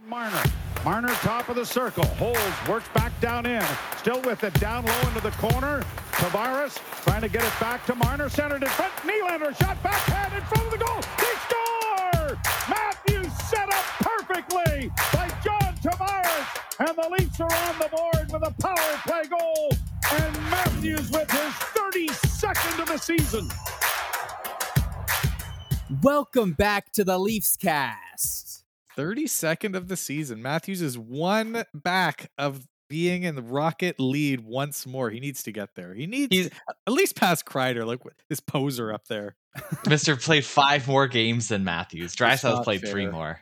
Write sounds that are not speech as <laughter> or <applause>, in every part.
Marner. Marner top of the circle. Holds, works back down in. Still with it down low into the corner. Tavares trying to get it back to Marner. Centered in front. Nylander shot backhand in front of the goal. They score! Matthews set up perfectly by John Tavares. And the Leafs are on the board with a power play goal. And Matthews with his 32nd of the season. Welcome back to the Leafs cast. 32nd of the season. Matthews is one back of being in the Rocket lead once more. He needs to get there. He needs He's- at least pass Kreider, like this poser up there. <laughs> Mister played five more games than Matthews. That's Draisaitl not played three more.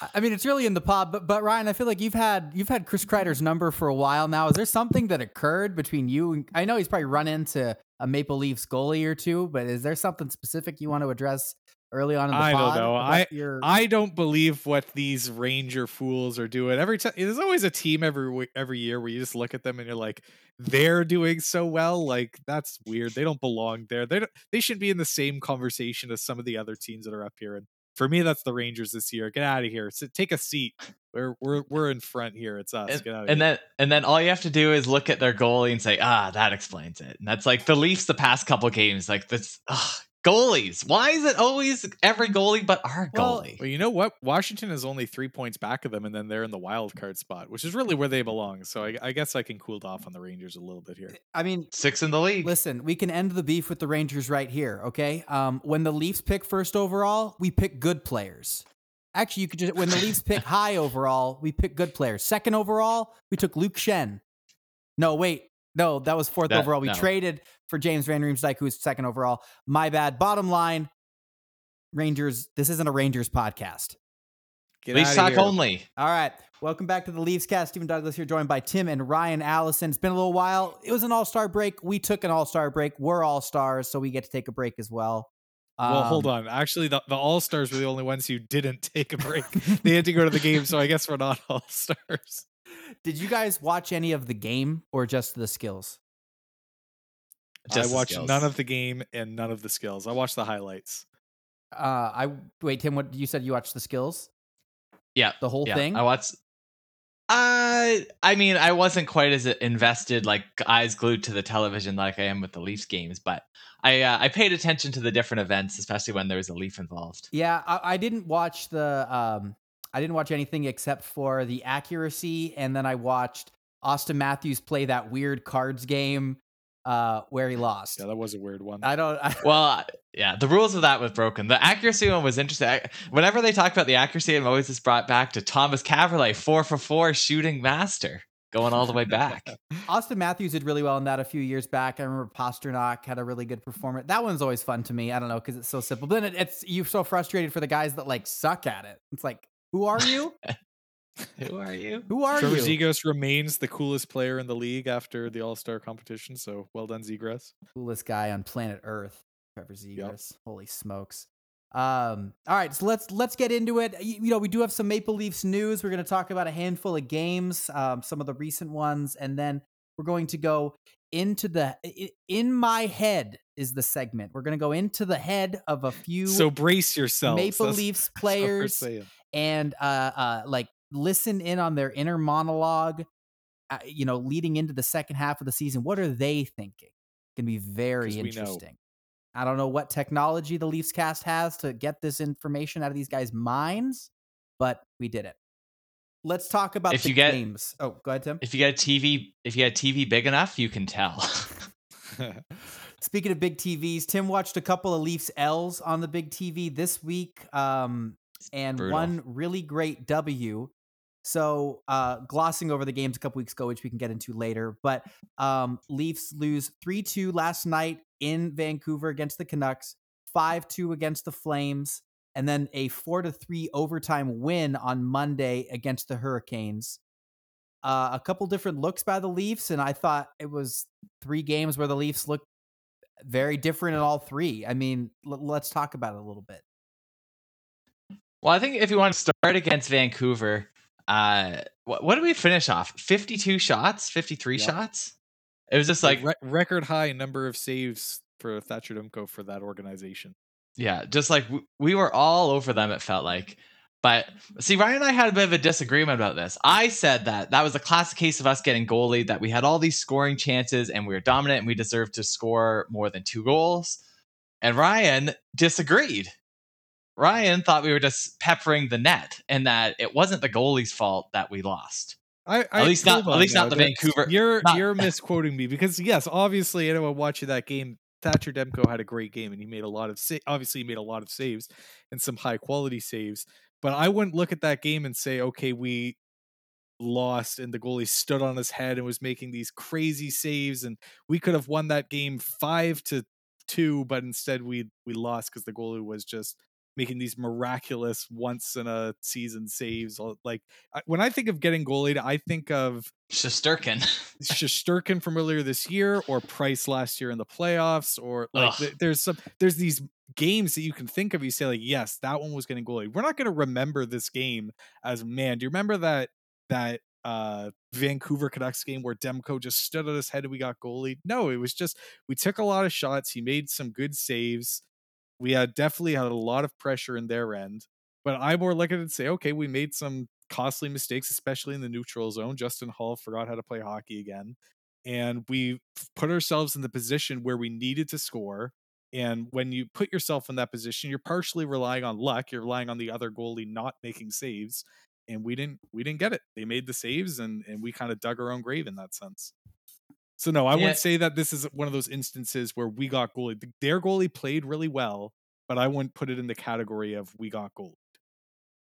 I- I mean, it's really in the pop, but but Ryan, I feel like you've had you've had Chris Kreider's number for a while now. Is there something that occurred between you and I know he's probably run into a Maple Leafs goalie or two, but is there something specific you want to address early on in the I don't know. I- your- I don't believe what these Ranger fools are doing. Every time there's always a team every every year where you just look at them and you're like, they're doing so well. Like that's weird. They don't belong there. They don't, they should be in the same conversation as some of the other teams that are up here. And for me, that's the Rangers this year. Get out of here. Sit, take a seat. We're we're we're in front here. It's us. And, Get out of and here. then and then all you have to do is look at their goalie and say, ah, that explains it. And that's like the Leafs the past couple games, like this ugh, goalies. Why is it always every goalie but our Well, goalie? Well, you know what? Washington is only three points back of them, and then they're in the wild card spot, which is really where they belong. So I, I guess I can cool off on the Rangers a little bit here. I mean, Six in the league. Listen, we can end the beef with the Rangers right here, okay? Um, when the Leafs pick first overall, we pick good players. Actually, you could just when the Leafs <laughs> pick high overall, we pick good players. Second overall, we took Luke Schenn. No, wait, no, that was fourth That- overall. We no. traded for James Van Riemsdyk, who was second overall. My bad. Bottom line, Rangers. This isn't a Rangers podcast. Get Leafs talk here. only. All right. Welcome back to the Leafs cast. Stephen Douglas here, joined by Tim and Ryan Allison. It's been a little while. It was an all star break. We took an all star break. We're all stars, so we get to take a break as well. Well, hold Um, on. Actually, the, the All Stars were the only ones who didn't take a break. <laughs> they had to go to the game, so I guess we're not All Stars. Did you guys watch any of the game or just the skills? Just I the watched skills. none of the game and none of the skills. I watched the highlights. Uh, I wait, Tim. What you said? You watched the skills, Yeah. the whole yeah, thing. I watched. Uh, I mean, I wasn't quite as invested, like eyes glued to the television, like I am with the Leafs games. But I, uh, I paid attention to the different events, especially when there was a Leaf involved. Yeah, I, I didn't watch the. Um, I didn't watch anything except for the accuracy, and then I watched Auston Matthews play that weird cards game uh, where he lost. Yeah, that was a weird one. I don't. <laughs> I, Well, uh, yeah, the rules of that was broken. The accuracy one was interesting. I, whenever they talk about the accuracy, I'm always just brought back to Thomas Kaberle, four for four shooting master, going all the way back. <laughs> Auston Matthews did really well in that a few years back. I remember Pastrnak had a really good performance. That one's always fun to me. I don't know because it's so simple. But then it, it's you're so frustrated for the guys that like suck at it. It's like, who are you? <laughs> Who are you? who are Trevor you? Zegras remains the coolest player in the league after the All Star competition. So well done, Zegras. Coolest guy on planet Earth, Trevor Zegras. Holy smokes! Um, all right, so let's let's get into it. You, you know, we do have some Maple Leafs news. We're going to talk about a handful of games, um, some of the recent ones, and then we're going to go into the in my head is the segment. We're going to go into the head of a few So brace yourself, Maple That's- Leafs that's what we're players saying. And uh, uh, like listen in on their inner monologue. Uh, you know, leading into the second half of the season, what are they thinking? Going to be very interesting. I don't know what technology the Leafs cast has to get this information out of these guys' minds, but we did it. Let's talk about If the you get- games. Oh, go ahead, Tim. If you get a TV, if you get a TV big enough, you can tell. <laughs> <laughs> Speaking of big TVs, Tim watched a couple of Leafs L's on the big TV this week, um, and brutal. one really great W. So, uh, glossing over the games a couple weeks ago, which we can get into later, but um, Leafs lose 3 2 last night in Vancouver against the Canucks, 5 2 against the Flames, and then a 4 to 3 overtime win on Monday against the Hurricanes. Uh, a couple different looks by the Leafs, and I thought it was three games where the Leafs looked very different in all three. I mean, l- let's talk about it a little bit. Well, I think if you want to start against Vancouver, uh, what, what did we finish off? Fifty-two shots, fifty-three Yep. shots. It was just like Re- record high number of saves for Thatcher Demko for that organization. Yeah, just like w- we were all over them. It felt like But see, Ryan and I had a bit of a disagreement about this. I said that that was a classic case of us getting goalie, that we had all these scoring chances and we were dominant and we deserved to score more than two goals. And Ryan disagreed. Ryan thought we were just peppering the net and that it wasn't the goalie's fault that we lost. I, I At least not- at least not the Vancouver- You're not- you're <laughs> misquoting me because yes, obviously anyone watching that game, Thatcher Demko had a great game and he made a lot of sa- obviously he made a lot of saves and some high quality saves. But I wouldn't look at that game and say, okay, we lost and the goalie stood on his head and was making these crazy saves and we could have won that game five to two, but instead we we lost because the goalie was just making these miraculous once in a season saves. Like I, when I think of getting goalied, I think of Shesterkin. <laughs> Shesterkin from earlier this year or Price last year in the playoffs or like th- there's some there's these games that you can think of you say like yes that one was getting goalied we're not going to remember this game as man do you remember that that uh Vancouver Canucks game where Demko just stood on his head and we got goalied no it was just we took a lot of shots he made some good saves we had definitely had a lot of pressure in their end but I more look at it and say okay we made some costly mistakes especially in the neutral zone Justin Holl forgot how to play hockey again and we put ourselves in the position where we needed to score. And when you put yourself in that position, you're partially relying on luck. You're relying on the other goalie not making saves, and we didn't. We didn't get it. They made the saves, and and we kind of dug our own grave in that sense. So no, I Yeah. wouldn't say that this is one of those instances where we got goalie. Their goalie played really well, but I wouldn't put it in the category of we got goalie.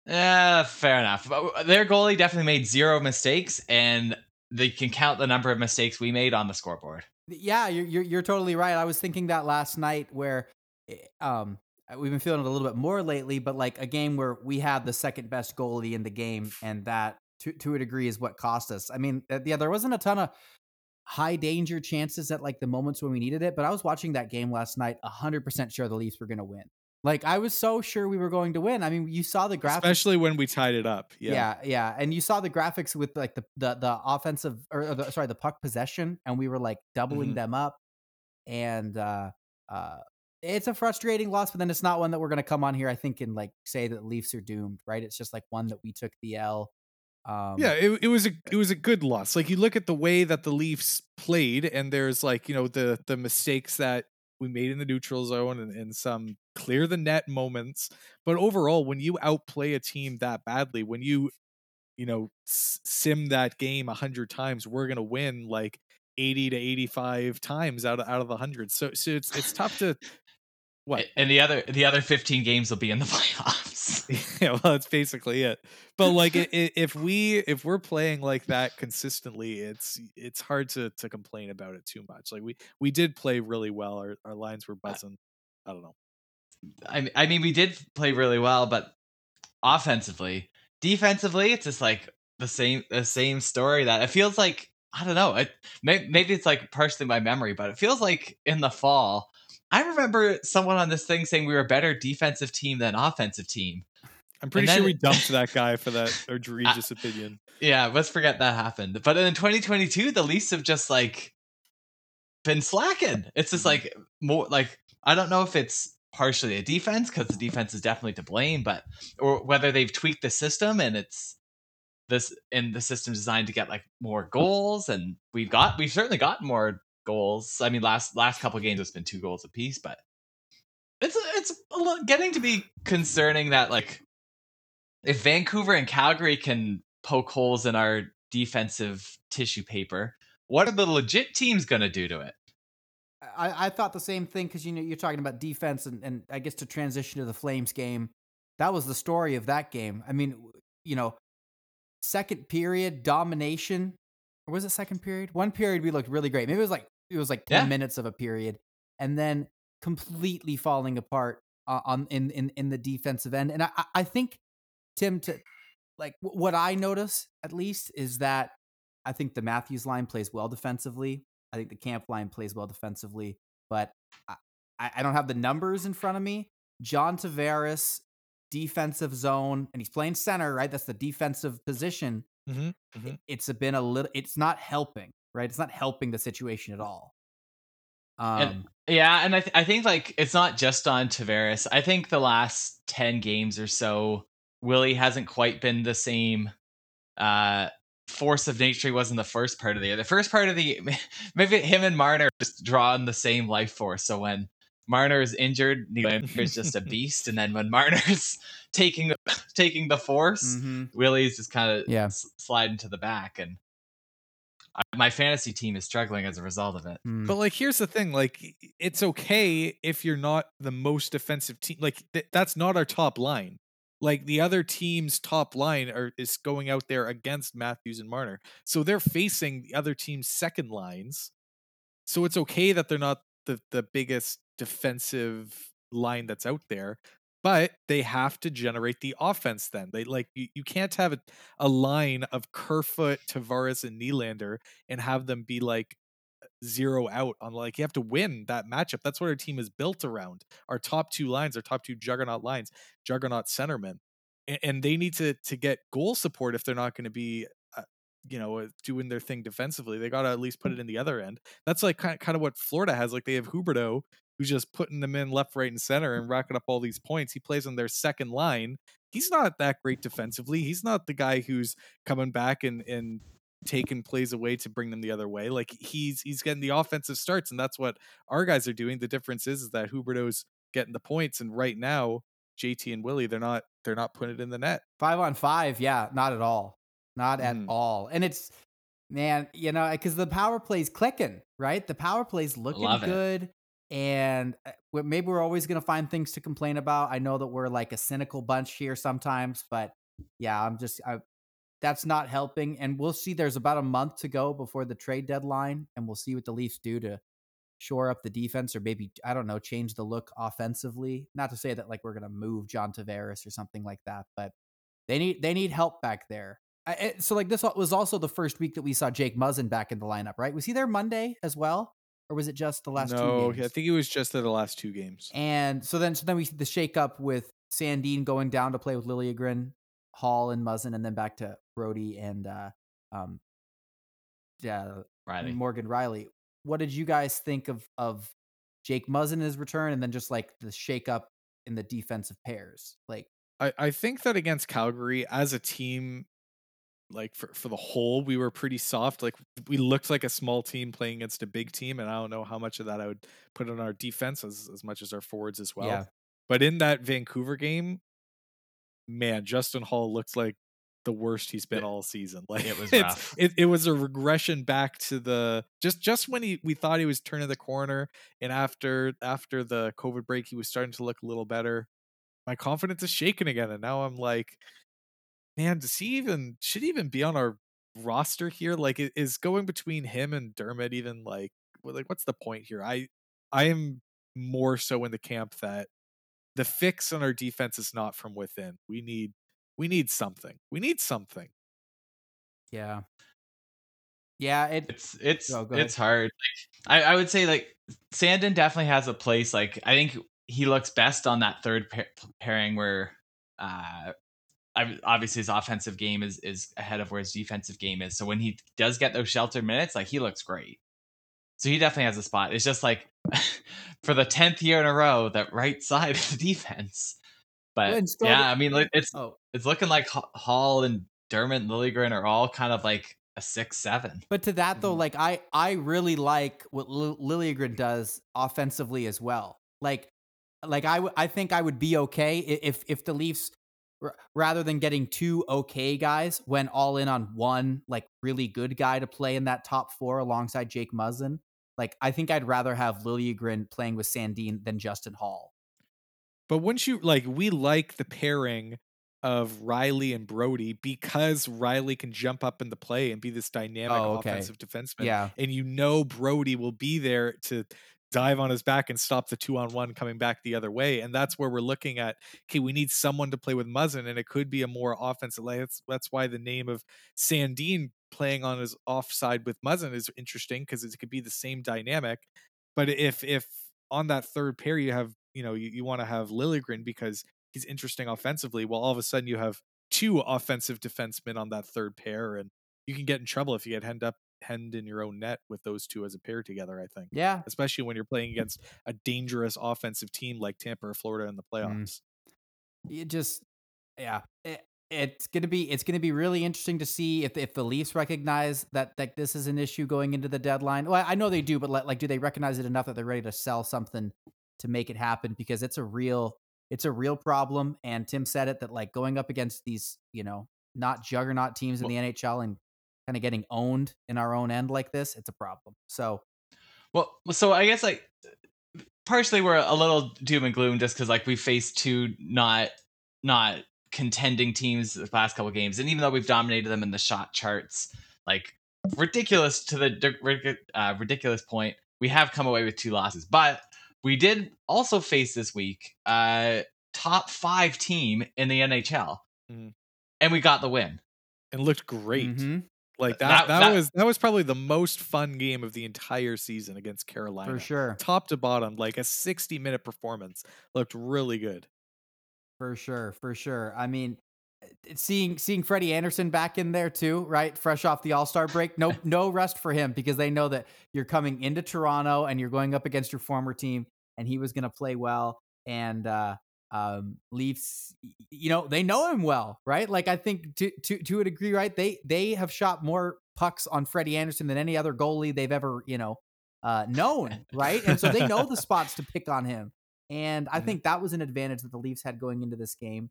Yeah, fair enough. But Their goalie definitely made zero mistakes, and they can count the number of mistakes we made on the scoreboard. Yeah, you're, you're you're totally right. I was thinking that last night where eh, um we've been feeling it a little bit more lately, but like a game where we had the second best goalie in the game, and that to to a degree is what cost us. I mean, uh, yeah, there wasn't a ton of high danger chances at like the moments when we needed it, but I was watching that game last night, hundred percent sure the Leafs were going to win. Like I was so sure we were going to win. I mean, you saw the graphics. Especially when we tied it up. Yeah. Yeah. yeah, and you saw the graphics with like the the the offensive or, the, sorry the puck possession, and we were like doubling Mhm. them up, and uh, uh, it's a frustrating loss. But then it's not one that we're gonna come on here, I think, and like say that Leafs are doomed, right? It's just like one that we took the L. Um, yeah, it, it was a it was a good loss. Like you look at the way that the Leafs played, and there's like you know the the mistakes that we made in the neutral zone and, and some clear the net moments. But overall, when you outplay a team that badly, when you you know sim that game a hundred times, we're gonna win like eighty to eighty five times out of out of the hundred. So so it's it's tough to what And the other the other 15 games will be in the <laughs> playoffs. <laughs> yeah well that's basically it but like i i if we if we're playing like that consistently it's it's hard to to complain about it too much like we we did play really well our, our lines were buzzing i don't know I mean, I mean, we did play really well, but offensively, defensively, it's just like the same the same story. That it feels like I don't know. It may, maybe it's like partially my memory, but it feels like in the fall. I remember someone on this thing saying we were a better defensive team than offensive team. i'm pretty then sure we dumped that guy for that <laughs> egregious opinion Yeah, let's forget that happened. But in 2022, the Leafs have just like been slacking. It's just mm-hmm. like more like I don't know if it's partially a defense because the defense is definitely to blame, but or whether they've tweaked the system and it's this and the system's designed to get like more goals and we've got we've certainly gotten more goals. I mean, last last couple games it's been two goals apiece, but it's it's getting to be concerning that like if Vancouver and Calgary can poke holes in our defensive tissue paper, what are the legit teams going to do to it? I, I thought the same thing because you know you're talking about defense and, and I guess to transition to the Flames game, that was the story of that game. I mean, you know, second period domination, or was it second period? One period we looked really great. Maybe it was like it was like ten Yeah. minutes of a period, and then completely falling apart uh, on in, in in the defensive end. And I I- think Tim to like w- what I notice at least is that I think the Matthews line plays well defensively. I think the camp line plays well defensively, but I, I don't have the numbers in front of me. John Tavares, defensive zone, and he's playing center, right? That's the defensive position. Mhm, I- mhm. It's a been a little. It's not helping, right? It's not helping the situation at all. Um, And- Yeah, and I, th- I think like it's not just on Tavares. I think the last 10 games or so, Willie hasn't quite been the same uh, force of nature he was in the first part of the year. The first part of the <laughs> maybe him and Marner just draw on the same life force. So when Marner is injured, Nylander is just a <laughs> beast, and then when Marner's <laughs> taking taking the force, Mm-hmm. Willie's just kind of Yeah. s- sliding to the back, and I, my fantasy team is struggling as a result of it. Mm. But like, here's the thing: like, it's okay if you're not the most defensive team. Like, th- that's not our top line. Like the other team's top line are is going out there against Matthews and Marner, so they're facing the other team's second lines. So it's okay that they're not the the biggest defensive line that's out there, but they have to generate the offense. Then they like you, you can't have a, a line of Kerfoot, Tavares, and Nylander and have them be like zero out on like you have to win that matchup. That's what our team is built around. Our top two lines, our top two juggernaut lines, juggernaut centermen, and, and they need to to get goal support if they're not going to be. Uh, you know, uh, doing their thing defensively, they got to at least put it in the other end. That's like kind of, kind of what Florida has. Like they have Huberdeau, who's just putting them in left, right, and center and racking up all these points. He plays on their second line. He's not that great defensively. He's not the guy who's coming back and and taking plays away to bring them the other way. Like he's he's getting the offensive starts, and that's what our guys are doing. The difference is, is that Huberdeau's getting the points, and right now JT and Willie they're not they're not putting it in the net. Five on five, yeah, not at all, not at Mhm. all. And it's man, you know, because the power play's clicking, right? The power play's looking Love it. good, and uh, maybe we're always gonna find things to complain about. I know that we're like a cynical bunch here sometimes, but yeah, I'm just I, that's not helping. And we'll see. There's about a month to go before the trade deadline, and we'll see what the Leafs do to shore up the defense or maybe I don't know, change the look offensively. Not to say that like we're gonna move John Tavares or something like that, but they need they need help back there. I, it- so like this was also the first week that we saw Jake Muzzin back in the lineup, right? Was he there Monday as well, or was it just the last no, two games? I think it was just the last two games. And so then so then we see the shake up with Sandin going down to play with Liljegren, Holl and Muzzin, and then back to Brodie and uh um yeah Rielly. Morgan Rielly. What did you guys think of of Jake Muzzin his return and then just like the shake up in the defensive pairs? Like I, I think that against Calgary as a team, like for, for the whole, we were pretty soft. Like we looked like a small team playing against a big team, and I don't know how much of that I would put on our defense as, as much as our forwards as well. Yeah. But in that Vancouver game, man, Justin Holl looks like the worst he's been all season. <laughs> Like it was. It, it was a regression back to the just just when he we thought he was turning the corner, and after after the COVID break, he was starting to look a little better. My confidence is shaken again, and now I'm like, man, does he even should he even be on our roster here? Like, i- is going between him and Dermott even like like what's the point here? I I am more so in the camp that the fix on our defense is not from within. We need we need something. We need something. yeah. Yeah, it it's it's Oh, it's hard. Like, I I would say like Sandin definitely has a place. Like I think he looks best on that third pair, pairing where, uh, I, obviously his offensive game is is ahead of where his defensive game is. So when he does get those sheltered minutes, like he looks great. So he definitely has a spot. It's just like <laughs> for the tenth year in a row, that right side of the defense. But and yeah, I mean, it's oh it's looking like Holl and Dermott and Liljegren are all kind of like a six seven. But to that though, Mhm. like I I really like what Lil- Liljegren does offensively as well. Like like I w- I think I would be okay if if the Leafs r- rather than getting two okay guys went all in on one like really good guy to play in that top four alongside Jake Muzzin. Like I think I'd rather have Liljegren playing with Sandin than Justin Holl. But wouldn't you like we like the pairing of Rielly and Brodie because Rielly can jump up in the play and be this dynamic Oh, okay. offensive defenseman. Yeah. And you know Brodie will be there to dive on his back and stop the two on one coming back the other way. And that's where we're looking at, okay, we need someone to play with Muzzin, and it could be a more offensive that's that's why the name of Sandin playing on his offside with Muzzin is interesting because it could be the same dynamic. But if if on that third pair you have, you know, you, you want to have Liljegren because he's interesting offensively, well, all of a sudden you have two offensive defensemen on that third pair, and you can get in trouble if you get hemmed up hemmed in your own net with those two as a pair together, I think. Yeah. Especially when you're playing mm. against a dangerous offensive team like Tampa or Florida in the mm. playoffs. it just yeah, it, it's gonna be it's gonna be really interesting to see if if the Leafs recognize that that this is an issue going into the deadline. Well, I know they do, but like, like do they recognize it enough that they're ready to sell something to make it happen? Because it's a real it's a real problem. And Tim said it that like going up against these you know not juggernaut teams in the NHL and kind of getting owned in our own end like this, it's a problem. So Well, so I guess like partially we're a little doom and gloom just because like we faced two not not contending teams the last couple games, and even though we've dominated them in the shot charts, like ridiculous to the uh, ridiculous point, we have come away with two losses. But we did also face this week uh top five team in the NHL, Mhm. and we got the win. and looked great. mhm, Like that, That- that, that- was that was probably the most fun game of the entire season against Carolina. for sure. Top to bottom, like a 60 minute performance. Looked really good. For sure, for sure. I mean, eh, seeing seeing Freddie Andersen back in there too, right? Fresh off the All Star break, no <laughs> no rest for him because they know that you're coming into Toronto and you're going up against your former team, and he was going to play well. And uh, um, Leafs, you know, they know him well, right? Like I think to to to a degree, right? They they have shot more pucks on Freddie Andersen than any other goalie they've ever you know uh, known, right? And so they know the spots to pick on him. And I Mhm. think that was an advantage that the Leafs had going into this game.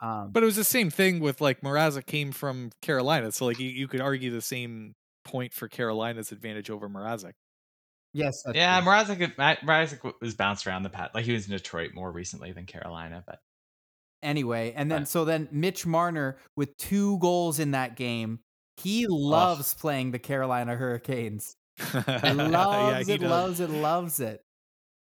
Um, But it was the same thing with like Mrazek came from Carolina, so like you, you could argue the same point for Carolina's advantage over Mrazek. Yes, yeah, true. Mrazek, Mrazek was bounced around the pat. Like he was in Detroit more recently than Carolina, but anyway, and then Right. so then Mitch Marner with two goals in that game. He loves playing the Carolina Hurricanes. <laughs> Loves he it, does. loves it, loves it.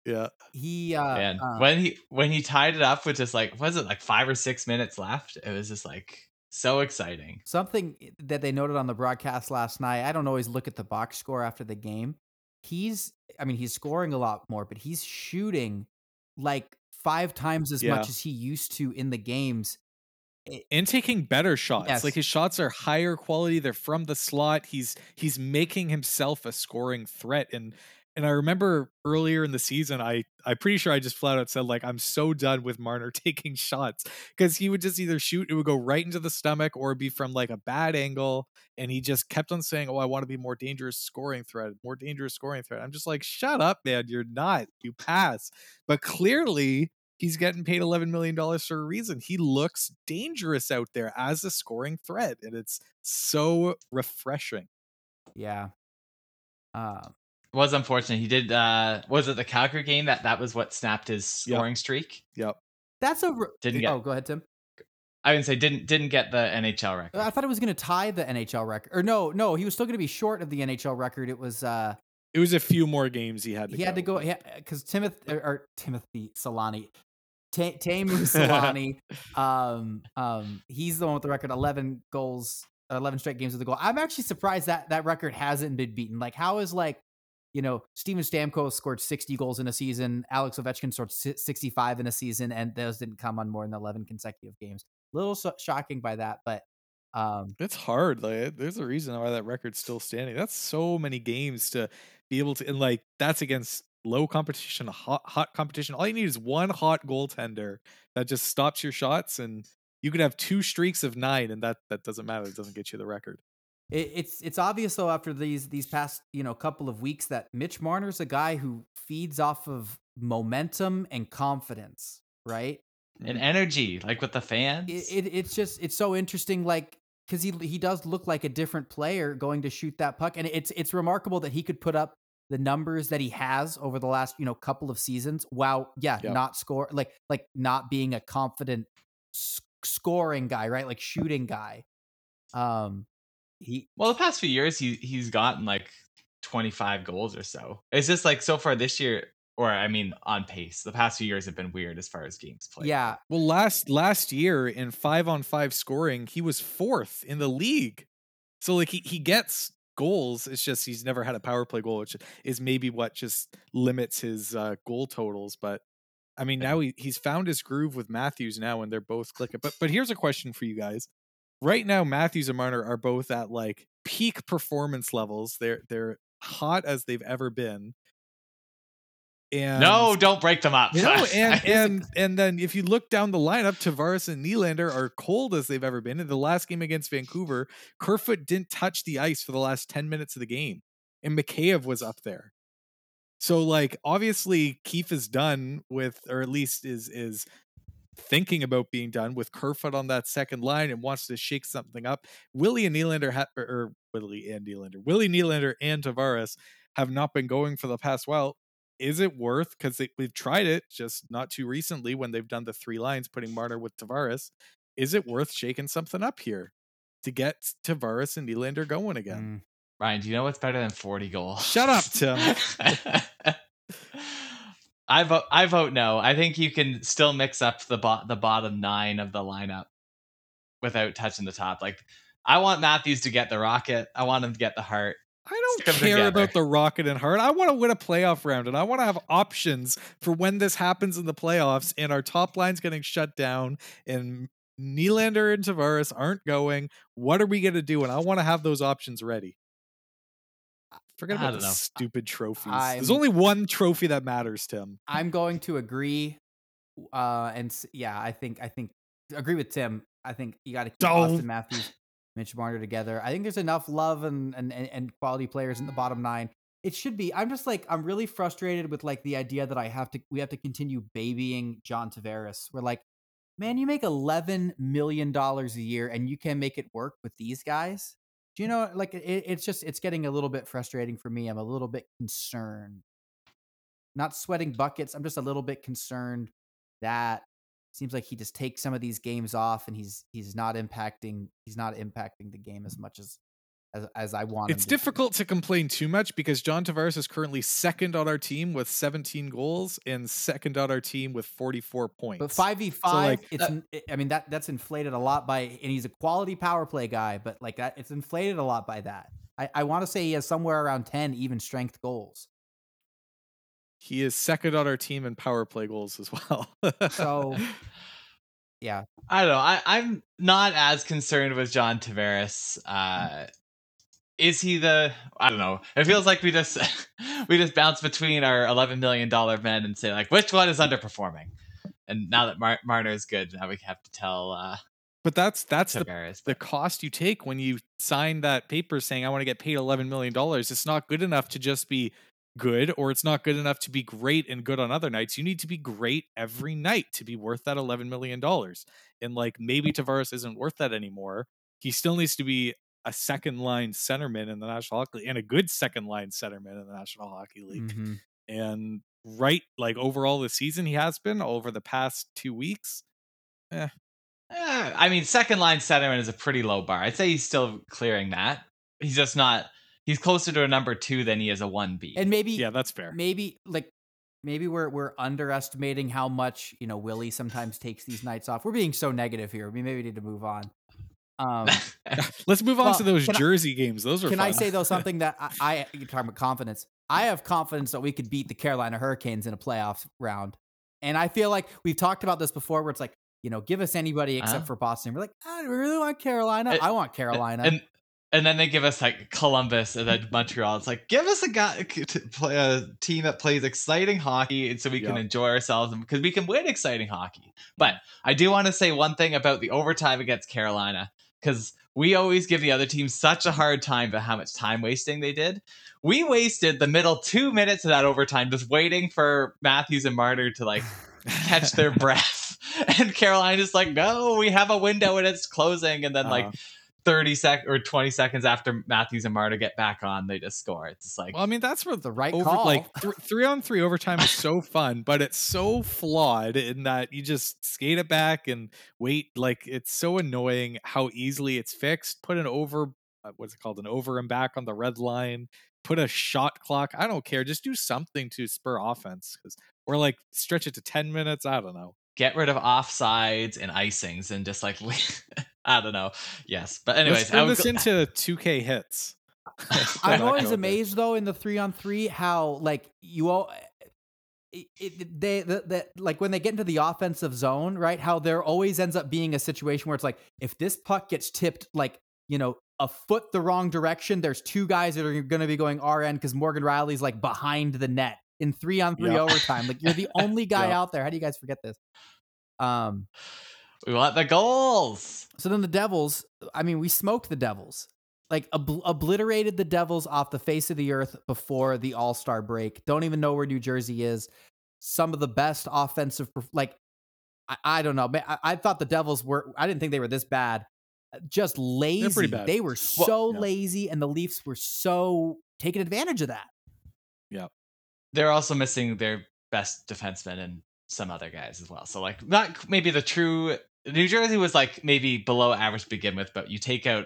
Yeah. He uh, Man, uh, when he when he tied it up with just like was it like five or six minutes left? It was just like so exciting. something that they noted on the broadcast last night. I don't always look at the box score after the game. He's, I mean, he's scoring a lot more, but he's shooting like five times as Yeah. much as he used to in the games. and taking better shots. Yes. Like his shots are higher quality. They're from the slot. He's he's making himself a scoring threat. And and I remember earlier in the season, I I'm pretty sure I just flat out said like I'm so done with Marner <laughs> taking shots because he would just either shoot, it would go right into the stomach, or be from like a bad angle. And he just kept on saying, "Oh, I want to be more dangerous scoring threat, more dangerous scoring threat." I'm just like, "Shut up, man! You're not. You pass." But clearly, he's getting paid $11 million for a reason. He looks dangerous out there as a scoring threat, and it's so refreshing. Yeah. Um, was unfortunate. He did. uh Was it the Calgary game that that was what snapped his Yep. scoring streak? Yep. that's a. re- Didn't get- oh, go ahead, Tim. I would say didn't didn't get the NHL record. I thought it was going to tie the NHL record, or no, no, he was still going to be short of the NHL record. It was. uh It was a few more games he had to he had to go because Timothy or, or Timothy Selanne, Ta- Tamu <laughs> Selanne, um, um, he's the one with the record, eleven goals, eleven straight games with a goal. I'm actually surprised that that record hasn't been beaten. Like, how is like, you know, Steven Stamkos scored 60 goals in a season, Alex Ovechkin scored 65 in a season, and those didn't come on more than 11 consecutive games. A little so- shocking by that, but um, It's hard. Like, there's a reason why that record's still standing. That's so many games to be able to, and like that's against low competition, hot, hot competition. All you need is one hot goaltender that just stops your shots, and you could have two streaks of nine, and that that doesn't matter. It doesn't get you the record. It, it's it's obvious though after these these past you know couple of weeks that Mitch Marner's a guy who feeds off of momentum and confidence, right? and energy, like with the fans. It, it it's just it's so interesting, like because he he does look like a different player going to shoot that puck, and it's it's remarkable that he could put up the numbers that he has over the last you know couple of seasons. While yeah, Yep. not score like like not being a confident s- scoring guy, right? Like shooting guy. Um, he well, the past few years he he's gotten like 25 goals or so. It's just like so far this year, or I mean, on pace. The past few years have been weird as far as games played. yeah Well, last last year in five on five scoring, he was fourth in the league. So like he, he gets goals. It's just he's never had a power play goal, which is maybe what just limits his uh, goal totals. But I mean, now he, he's found his groove with Matthews now, and they're both clicking. But but here's a question for you guys. Right now, Matthews and Marner are both at like peak performance levels. They're they're hot as they've ever been. And no, don't break them up. no, <laughs> and and and then if you look down the lineup, Tavares and Nylander are cold as they've ever been. In the last game against Vancouver, Kerfoot didn't touch the ice for the last 10 minutes of the game. And Mikheyev was up there. So like obviously Keefe is done with or at least is is thinking about being done with Kerfoot on that second line and wants to shake something up. Willie and Nylander ha- or, or Willie and Nylander, Willie Nylander and Tavares have not been going for the past while. Is it worth because we've tried it just not too recently when they've done the three lines, putting Marner with Tavares? Is it worth shaking something up here to get Tavares and Nylander going again? Mm. Ryan, do you know what's better than 40 goals? Shut up, Tim. <laughs> <laughs> I vote. I vote no. I think you can still mix up the bo- the bottom nine of the lineup without touching the top. Like, I want Matthews to get the rocket. I want him to get the heart. I don't care together. about the Rocket and heart. I want to win a playoff round, and I want to have options for when this happens in the playoffs, and our top line's getting shut down, and Nylander and Tavares aren't going. What are we going to do? And I want to have those options ready. Forget about don't the know. stupid trophies. I'm- There's only one trophy that matters, Tim. I'm going to agree. Uh, and yeah, I think I think agree with Tim. I think you got to keep Oh. Auston Matthews, <sighs> Mitch Marner together. I think there's enough love and, and and and quality players in the bottom nine. It should be. I'm just like I'm really frustrated with like the idea that I have to we have to continue babying John Tavares. We're like, man, you make 11 million dollars a year and you can make it work with these guys. Do you know? Like it, it's just it's getting a little bit frustrating for me. I'm a little bit concerned not sweating buckets. I'm just a little bit concerned that seems like he just takes some of these games off and he's he's not impacting he's not impacting the game as much as as, as I want. It's him to. difficult to complain too much because John Tavares is currently second on our team with 17 goals and second on our team with 44 points. But five v five, like, it's n- I mean that that's inflated a lot by and he's a quality power play guy, but like that it's inflated a lot by that. I, I want to say he has somewhere around ten even strength goals. He is second on our team in power play goals as well. So <laughs> yeah, I don't know. I, I'm not as concerned with John Tavares. Uh, is he the? I don't know. It feels like we just <laughs> we just bounce between our 11 million dollar men and say like which one is underperforming. And now that Mar- Marner is good, now we have to tell uh, but that's that's the Tavares. the cost you take when you sign that paper saying I want to get paid 11 million dollars. It's not good enough to just be good or it's not good enough to be great and good on other nights. You need to be great every night to be worth that 11 million dollars. And like maybe Tavares isn't worth that anymore. He still needs to be a second line centerman in the National Hockey League and a good second line centerman in the National Hockey League. Mhm. And right like overall the season he has been over the past 2 weeks. Eh, I mean, second line centerman is a pretty low bar. I'd say he's still clearing that. He's just not. He's closer to a number two than he is a one B. and maybe Yeah, that's fair. maybe like maybe we're we're underestimating how much you know Willie sometimes takes these nights off. We're being so negative here. We maybe need to move on. Um, <laughs> Let's move on Well, to those can I- Jersey games. Those are can fun. I say though <laughs> something that I, I you're talking about confidence? I have confidence that we could beat the Carolina Hurricanes in a playoff round, and I feel like we've talked about this before, where it's like you know give us anybody except Uh-huh. for Boston. We're like I really want Carolina. Uh, I want Carolina. and and then they give us like Columbus and then Montreal. It's like give us a guy <laughs> to play a team that plays exciting hockey, and so we can enjoy ourselves because we can win exciting hockey. But I do want to say one thing about the overtime against Carolina because we always give the other team such a hard time about how much time wasting they did. We wasted the middle two minutes of that overtime just waiting for Matthews and Martyr to like catch their <laughs> breath. <laughs> And Carolina's like, no, we have a window and it's closing. And then like Uh, 30 sec or 20 seconds after Matthews and Marta get back on, they just score. It's just like Well, I mean, that's where the right over call. like th- three on three overtime is so fun, but it's so flawed in that you just skate it back and wait. Like it's so annoying how easily it's fixed. Put an over, uh, what's it called, an over and back on the red line. Put a shot clock. I don't care. Just do something to spur offense, because or like stretch it to ten minutes. I don't know. get rid of offsides and icings and just like <laughs> I don't know. Yes. But anyways, Let's I turn was this <laughs> into two K hits. <laughs> I'm always amazed though in the three on three how like you all it, it, they the, the, like when they get into the offensive zone right how there always ends up being a situation where it's like if this puck gets tipped like you know a foot the wrong direction there's two guys that are going to be going RN because Morgan Rielly's like behind the net in three on three Yep. overtime. Like you're the <laughs> only guy Yep. out there. How do you guys forget this? Um. We want the goals. So then the Devils. I mean, we smoked the Devils. Like obl- obliterated the Devils off the face of the earth before the All Star break. Don't even know where New Jersey is. Some of the best offensive, like I, I don't know. Ma- I, I thought the Devils were. I didn't think they were this bad. Just lazy. They were Well- so Yeah. lazy, and the Leafs were so taking advantage of that. Yeah. They're also missing their best defenseman and some other guys as well. So like not maybe the true New Jersey was like maybe below average to begin with, but you take out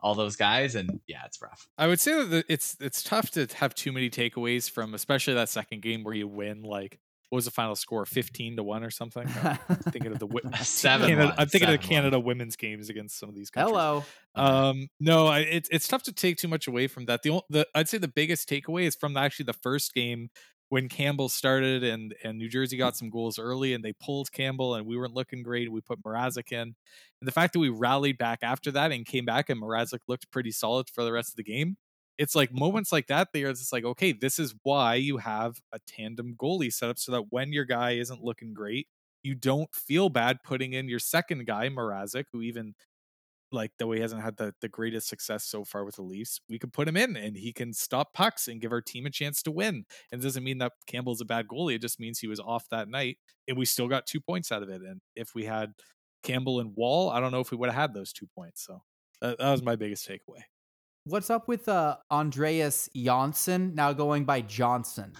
all those guys and yeah, it's rough. I would say that it's it's tough to have too many takeaways from, especially that second game where you win. Like, what was the final score? Fifteen to one or something. I'm thinking of the <laughs> wi- Seven <laughs> Canada, one, I'm thinking of the seven one. Canada women's games against some of these countries. Hello. Um, no, I, it's it's tough to take too much away from that. The, ol- the I'd say the biggest takeaway is from actually the first game when Campbell started and and New Jersey mm. got some goals early and they pulled Campbell and we weren't looking great. We put Mrazek in, and the fact that we rallied back after that and came back and Mrazek looked pretty solid for the rest of the game. It's like mm-hmm. moments like that. They are just like, okay, this is why you have a tandem goalie set up so that when your guy isn't looking great, you don't feel bad putting in your second guy, Mrazek, who even like though he hasn't had the, the greatest success so far with the Leafs, we could put him in and he can stop pucks and give our team a chance to win. And it doesn't mean that Campbell's a bad goalie. It just means he was off that night and we still got two points out of it. And if we had Campbell and Wall, I don't know if we would have had those two points. So that, that was my biggest takeaway. What's up with uh Andreas Janssen now going by Johnson?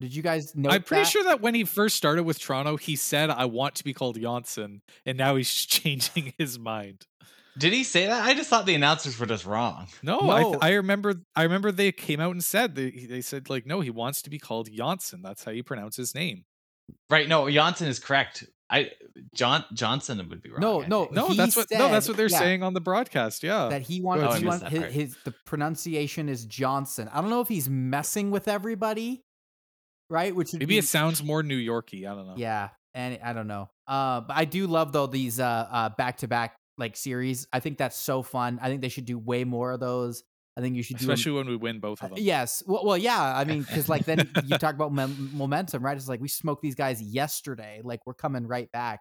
Did you guys know? I'm pretty that? sure that when he first started with Toronto, he said, I want to be called Janssen. And now he's <laughs> changing his mind. Did he say that? I just thought the announcers were just wrong. No, I, No. I remember. I remember they came out and said they, they said like, no, he wants to be called Janssen. That's how you pronounce his name. Right? No, Janssen is correct. I John Johnson would be wrong. No, no. No, He that's what. No, that's what they're yeah. saying on the broadcast. Yeah, that he Go wants. ahead, he Stu. wants Oh, I missed his, his the pronunciation is Johnson. I don't know if he's messing with everybody, right? Which maybe be, it sounds more New Yorky. I don't know. yeah, and I don't know. Uh, but I do love though these uh uh back to back like series. I think that's so fun. I think they should do way more of those. I think you should do especially when we win both Uh, of them. Yes. Well, well yeah. I mean, because like then <laughs> you talk about mom- momentum, right? It's like we smoked these guys yesterday. Like we're coming right back.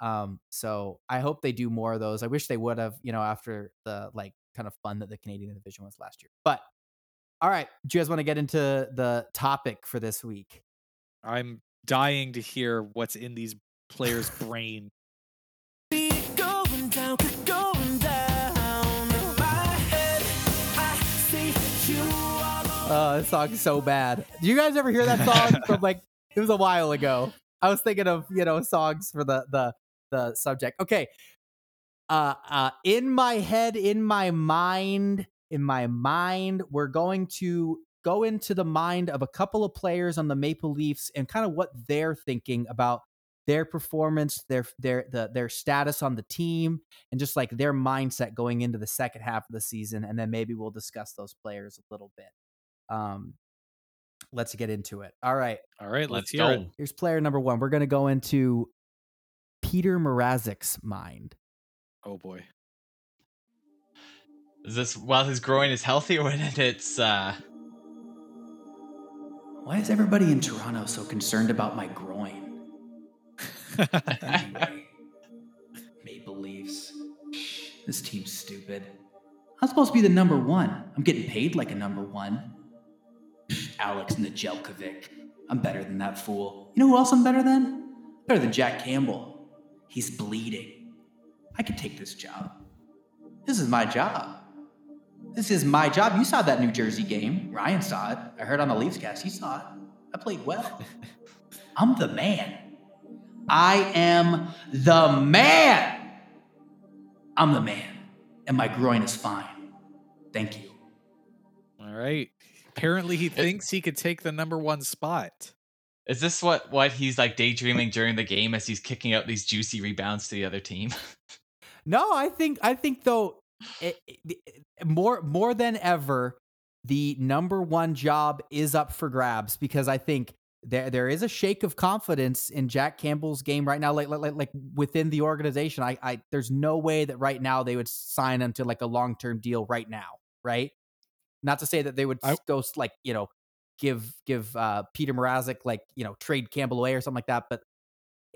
Um. So I hope they do more of those. I wish they would have. You know, after the like kind of fun that the Canadian division was last year. But all right, do you guys want to get into the topic for this week? I'm dying to hear what's in these players' brain. Oh, this song's so bad. Do you guys ever hear that song <laughs> from like it was a while ago? I was thinking of, you know, songs for the the the subject. Okay. Uh uh in my head, in my mind, in my mind, we're going to go into the mind of a couple of players on the Maple Leafs and kind of what they're thinking about their performance, their their the, their status on the team, and just like their mindset going into the second half of the season. And then maybe we'll discuss those players a little bit. Um, let's get into it. All right, All right, let's, Let's hear go. it. here's player number one. We're going to go into Peter Mrazek's mind. Oh boy. Is this while his groin is healthy or <laughs> when it's uh Why is everybody in Toronto so concerned about my groin? Anyway, Maple Leafs. This team's stupid. I'm supposed to be the number one. I'm getting paid like a number one. Alex Nedeljkovic. I'm better than that fool. You know who else I'm better than? Better than Jack Campbell. He's bleeding. I could take this job. This is my job. This is my job. You saw that New Jersey game. Ryan saw it. I heard on the Leafs cast. He saw it. I played well. <laughs> I'm the man. I am the man. I'm the man. And my groin is fine. Thank you. All right. Apparently, he thinks he could take the number one spot. is this what what he's like daydreaming during the game as he's kicking out these juicy rebounds to the other team? No, I think I think though it, it- more more than ever the number one job is up for grabs because I think there there is a shake of confidence in Jack Campbell's game right now like like like, within the organization I I there's no way that right now they would sign him to like a long-term deal right now right not to say that they would I- go like you know give give uh, Peter Mrazek like you know trade Campbell away or something like that. But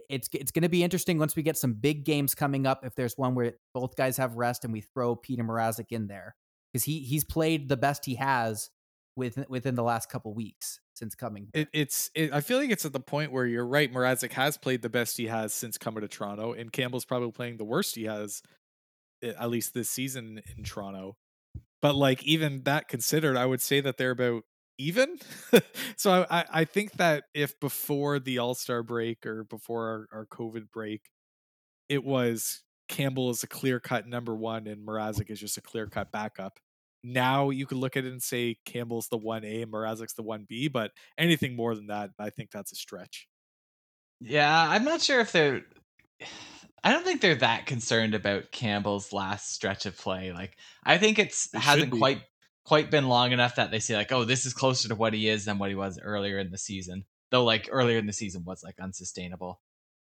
it's it's going to be interesting once we get some big games coming up. If there's one where both guys have rest and we throw Peter Mrazek in there because he he's played the best he has within within the last couple weeks since coming. It, it's. It, I feel like it's at the point where you're right. Mrazek has played the best he has since coming to Toronto, and Campbell's probably playing the worst he has, eh, at least this season in Toronto. But like even that considered, I would say that they're about even. <laughs> so I, I I think that if before the All Star break or before our, our COVID break, it was Campbell is a clear cut number one and Mrazek is just a clear cut backup. Now you could look at it and say Campbell's the one A and Mrazek's the one B, but anything more than that, I think that's a stretch. Yeah, I'm not sure if they're. I don't think they're that concerned about Campbell's last stretch of play. Like, I think it's should hasn't quite quite been long enough that they say like, oh, this is closer to what he is than what he was earlier in the season. Though, like earlier in the season was like unsustainable.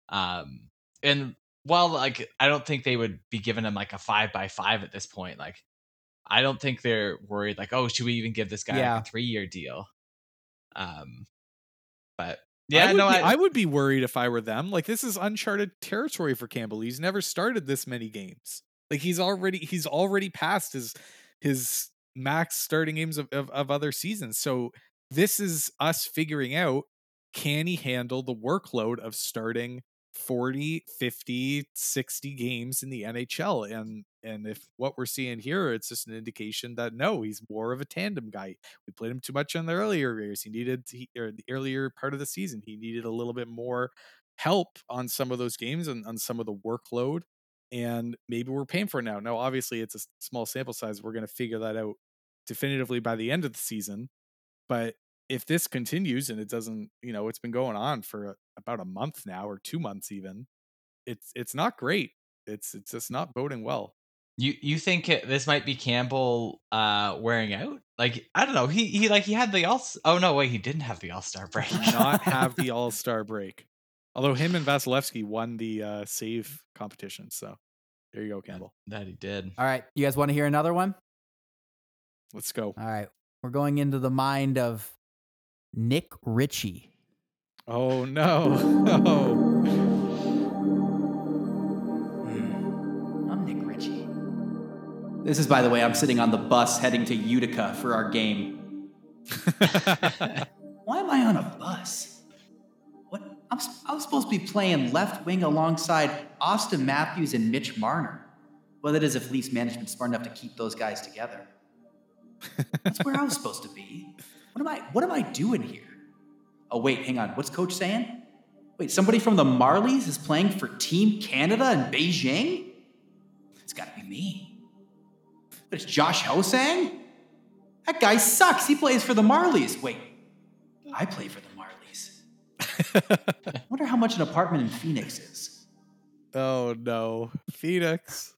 Um, and while like I don't think they would be giving him like a five by five at this point. Like, I don't think they're worried. Like, oh, should we even give this guy Yeah. like a three year deal? Um, but I yeah, would no, be, I, I would be worried if I were them. Like this is uncharted territory for Campbell. He's never started this many games. Like he's already he's already passed his his max starting games of, of, of other seasons. So this is us figuring out can he handle the workload of starting 40, 50, 60 games in the NHL and and if what we're seeing here it's just an indication that no, he's more of a tandem guy. We played him too much on the earlier years. He needed he, or the earlier part of the season. He needed a little bit more help on some of those games and on some of the workload. And maybe we're paying for it now. Now, obviously, it's a small sample size. We're going to figure that out definitively by the end of the season. But if this continues and it doesn't, you know, it's been going on for about a month now or two months even. It's it's not great. It's it's just not boding well. You you think it, this might be Campbell uh wearing out? Like I don't know. He he like he had the all. Oh no, wait, he didn't have the All Star break. Not have the <laughs> All Star break. Although him and Vasilevskiy won the uh, save competition, so there you go, Campbell. that he did. All right, you guys want to hear another one? Let's go. All right, we're going into the mind of Nick Ritchie. Oh no, <laughs> no. I'm Nick Ritchie. This is, by the way, I'm sitting on the bus heading to Utica for our game. <laughs> Why am I on a bus? What? I'm, s- I was supposed to be playing left wing alongside Auston Matthews and Mitch Marner. Well, that is if Leafs management's smart enough to keep those guys together. <laughs> That's where I was supposed to be. What am I? What am I doing here? Oh wait, hang on. What's Coach saying? Wait, somebody from the Marlies is playing for Team Canada in Beijing? It's got to be me. But it's Josh Ho-Sang? That guy sucks. He plays for the Marlies. Wait, I play for the Marlies. I <laughs> wonder how much an apartment in Phoenix is. oh no, Phoenix.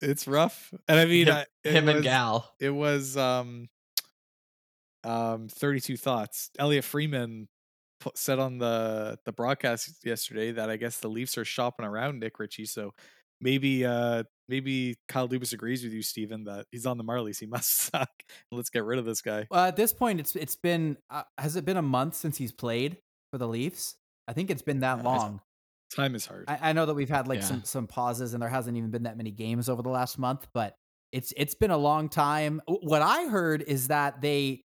It's rough, and I mean, Him, I, it him and Gal. It was um, um, thirty-two thoughts. Elliotte Friedman pu- said on the the broadcast yesterday that I guess the Leafs are shopping around Nick Ritchie, so maybe uh maybe Kyle Dubas agrees with you, Steven, that he's on the Marlies. He <laughs> must suck. Let's get rid of this guy. Well, at this point, it's it's been uh, has it been a month since he's played for the Leafs? I think it's been that Yeah, long. Time is hard. I, I know that we've had like Yeah. some some pauses, and there hasn't even been that many games over the last month, but it's it's been a long time. What I heard is that they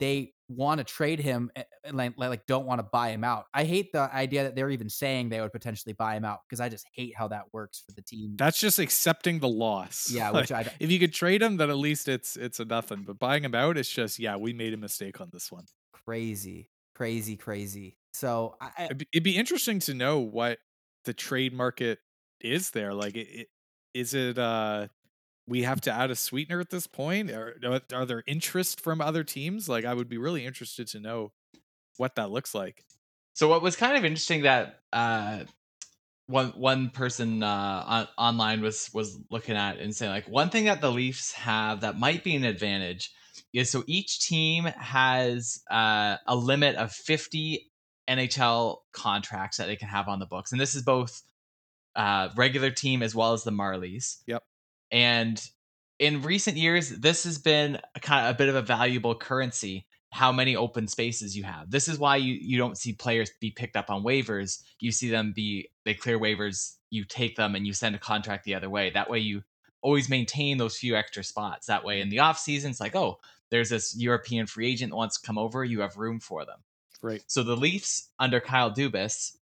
they want to trade him eh, and like, like don't want to buy him out. I hate the idea that they're even saying they would potentially buy him out because I just hate how that works for the team. That's just accepting the loss. yeah, <laughs> Like, which I if you could trade him, then at least it's it's a nothing. But buying him out, it's just yeah, we made a mistake on this one. crazy, crazy, crazy. So I- It'd be, it'd be interesting to know what the trade market is there. Like, it, it, is it uh we have to add a sweetener at this point, or are- are there interest from other teams? Like, I would be really interested to know what that looks like. So what was kind of interesting that uh, one one person uh, on, online was was looking at and saying like one thing that the Leafs have that might be an advantage is so each team has uh, a limit of 50 NHL contracts that they can have on the books, and this is both uh, regular team as well as the Marlies. Yep. And in recent years, this has been a kind of a bit of a valuable currency how many open spaces you have. This is why you you don't see players be picked up on waivers. You see them be they clear waivers, you take them and you send a contract the other way. That way you always maintain those few extra spots. That way in the off season it's like, "Oh, there's this European free agent that wants to come over, you have room for them." Right. So the Leafs under Kyle Dubas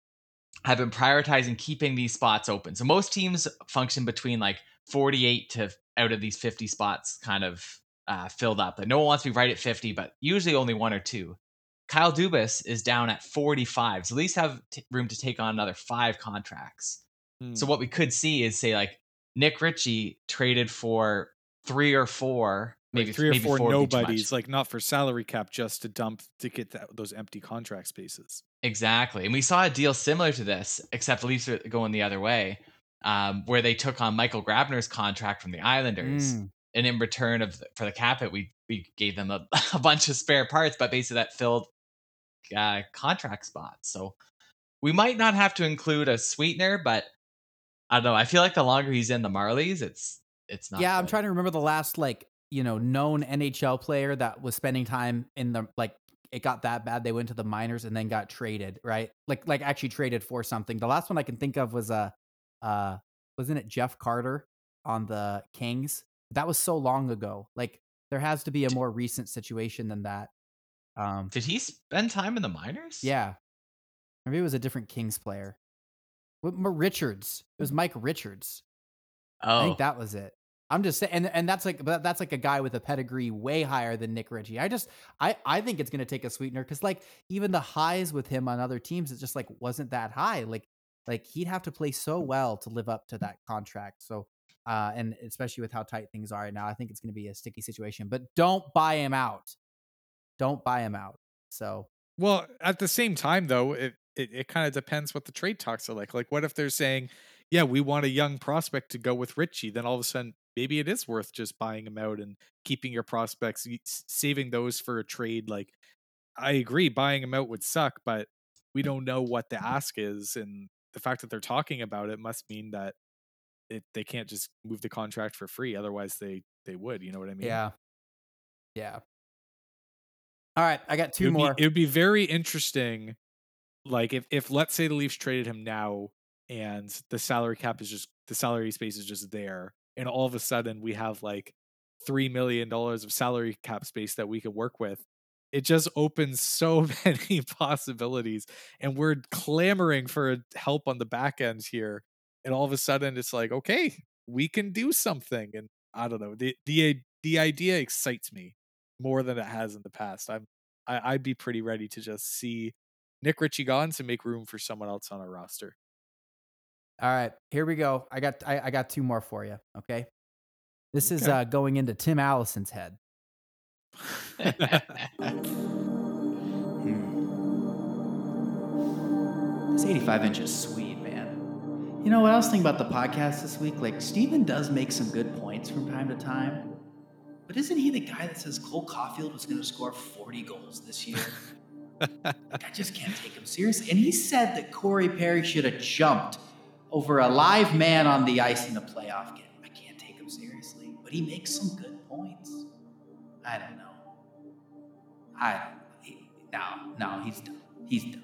have been prioritizing keeping these spots open. So most teams function between like 48 to out of these 50 spots kind of uh, filled up. Like no one wants to be right at 50, but usually only one or two. Kyle Dubas is down at 45. So at least have t- room to take on another five contracts. Hmm. So what we could see is say like Nick Ritchie traded for three or four, Like maybe three or maybe four would be too much. nobodies, like not for salary cap, just to dump to get that, those empty contract spaces. Exactly. And we saw a deal similar to this, except the Leafs are going the other way, um, where they took on Michael Grabner's contract from the Islanders. Mm. And in return of for the cap it, we we gave them a, <laughs> a bunch of spare parts, but basically that filled uh, contract spots. So we might not have to include a sweetener, but I don't know. I feel like the longer he's in the Marlies, it's it's not. yeah, I'm trying to remember the last like you know known NHL player that was spending time in the like it got that bad they went to the minors and then got traded right like like actually traded for something. The last one I can think of was uh uh wasn't it Jeff Carter on the Kings? That was so long ago. Like there has to be a more recent situation than that. Um, Did he spend time in the minors? yeah, maybe it was a different Kings player. What- Richards. It was Mike Richards. Oh, I think that was it. I'm just saying, and and that's like, but that's like a guy with a pedigree way higher than Nick Ritchie. I just, I, I think it's gonna take a sweetener because like even the highs with him on other teams, it just like wasn't that high. Like, like he'd have to play so well to live up to that contract. So, uh, and especially with how tight things are right now, I think it's gonna be a sticky situation. But don't buy him out. Don't buy him out. So Well, at the same time, though, it it, it kind of depends what the trade talks are like. Like, what if they're saying, "Yeah, we want a young prospect to go with Ritchie"? Then all of a sudden, maybe it is worth just buying him out and keeping your prospects, saving those for a trade. Like, I agree, buying him out would suck, but we don't know what the ask is, and the fact that they're talking about it must mean that it they can't just move the contract for free. Otherwise, they they would. You know what I mean? yeah, yeah. All right, I got it two would more. Be, it would be very interesting, like if if let's say the Leafs traded him now and the salary cap is just the salary space is just there, and all of a sudden we have like three million dollars of salary cap space that we could work with. It just opens so <laughs> many possibilities, and we're clamoring for help on the back end here. And all of a sudden, it's like, okay, we can do something. And I don't know the the the idea excites me more than it has in the past. I'm I, I'd be pretty ready to just see Nick Ritchie gone to make room for someone else on our roster. All right, here we go. I got I, I got two more for you. Okay, this is uh, going into Tim Allison's head. Hmm. This 85 inch is sweet, man. You know what I was thinking about the podcast this week? Like, Steven does make some good points from time to time. But isn't he the guy that says Cole Caufield was going to score 40 goals this year? <laughs> like, I just can't take him seriously. And he said that Corey Perry should have jumped over a live man on the ice in the playoff game. I can't take him seriously. But he makes some good points. I don't know. I don't he, No, no, he's done. He's done.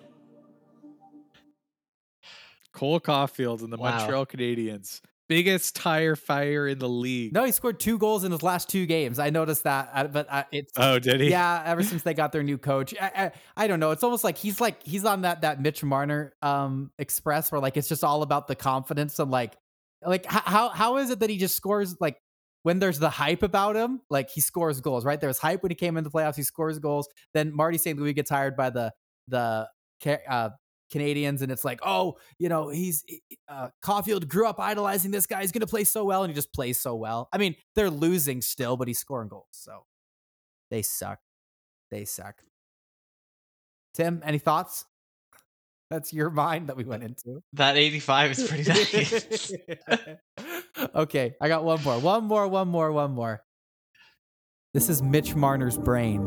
Cole Caufield and the Wow. Montreal Canadiens, biggest tire fire in the league. No, he scored two goals in his last two games. I noticed that, uh, but uh, it's Oh, did he? yeah. Ever since they got their new coach, I, I, I don't know. It's almost like he's like he's on that that Mitch Marner um express where like it's just all about the confidence and like like how how is it that he just scores like when there's the hype about him, like he scores goals, right? There was hype when he came into the playoffs, he scores goals. Then Marty St. Louis gets hired by the the uh, Canadiens, and it's like, oh, you know, he's uh, Caufield grew up idolizing this guy. He's going to play so well, and he just plays so well. I mean, they're losing still, but he's scoring goals, so they suck. They suck. Tim, any thoughts? That's your mind that we went into. that 85 is pretty <laughs> nice. <laughs> okay, I got one more. One more, one more, one more. This is Mitch Marner's brain.